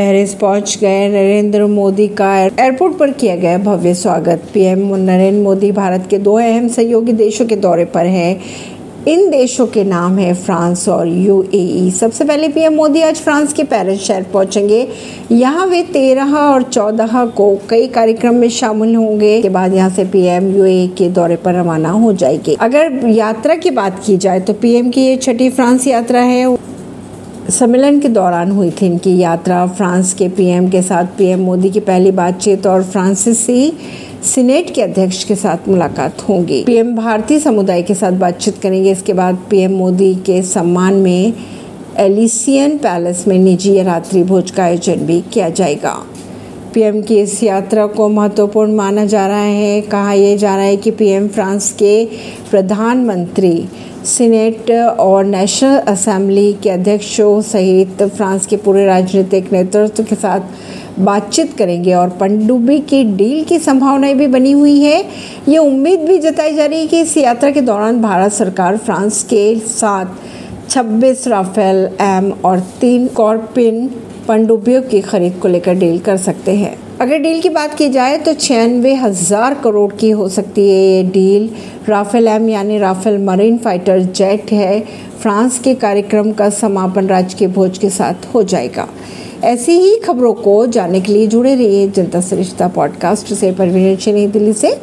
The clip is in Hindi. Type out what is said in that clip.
पेरिस पहुँच गए, नरेंद्र मोदी का एयरपोर्ट पर किया गया भव्य स्वागत। पीएम नरेंद्र मोदी भारत के दो अहम सहयोगी देशों के दौरे पर हैं। इन देशों के नाम है फ्रांस और यूएई सबसे पहले पीएम मोदी आज फ्रांस के पेरिस शहर पहुँचेंगे। यहाँ वे तेरह और चौदह को कई कार्यक्रम में शामिल होंगे। के बाद यहाँ से पीएम यूएई के दौरे पर रवाना हो जाएँगे। अगर यात्रा की बात की जाए तो पीएम की ये छठी फ्रांस यात्रा है। सम्मेलन के दौरान हुई थी इनकी यात्रा। फ्रांस के पीएम के साथ पीएम मोदी की पहली बातचीत और फ्रांसीसी सीनेट के अध्यक्ष के साथ मुलाकात होगी। पीएम भारतीय समुदाय के साथ बातचीत करेंगे। इसके बाद पीएम मोदी के सम्मान में एलिसियन पैलेस में निजी रात्रि भोज का आयोजन भी किया जाएगा। पीएम की इस यात्रा को महत्वपूर्ण माना जा रहा है। कहा यह जा रहा है कि पीएम फ्रांस के प्रधानमंत्री सीनेट और नेशनल असेंबली के अध्यक्षों सहित फ्रांस के पूरे राजनीतिक नेतृत्व के साथ बातचीत करेंगे और पनडुब्बी की डील की संभावनाएँ भी बनी हुई है। ये उम्मीद भी जताई जा रही है कि इस यात्रा के दौरान भारत सरकार फ्रांस के साथ 26 राफेल, एम और तीन कॉर्पिन पनडुब्बियों की खरीद को लेकर डील कर सकते हैं। अगर डील की बात की जाए तो छियानवे हज़ार करोड़ की हो सकती है ये डील। राफेल एम यानी राफेल मरीन फाइटर जेट है। फ्रांस के कार्यक्रम का समापन राजकीय भोज के साथ हो जाएगा। ऐसी ही खबरों को जानने के लिए जुड़े रहिए जनता सरिश्ता पॉडकास्ट से। परवीन नई दिल्ली से।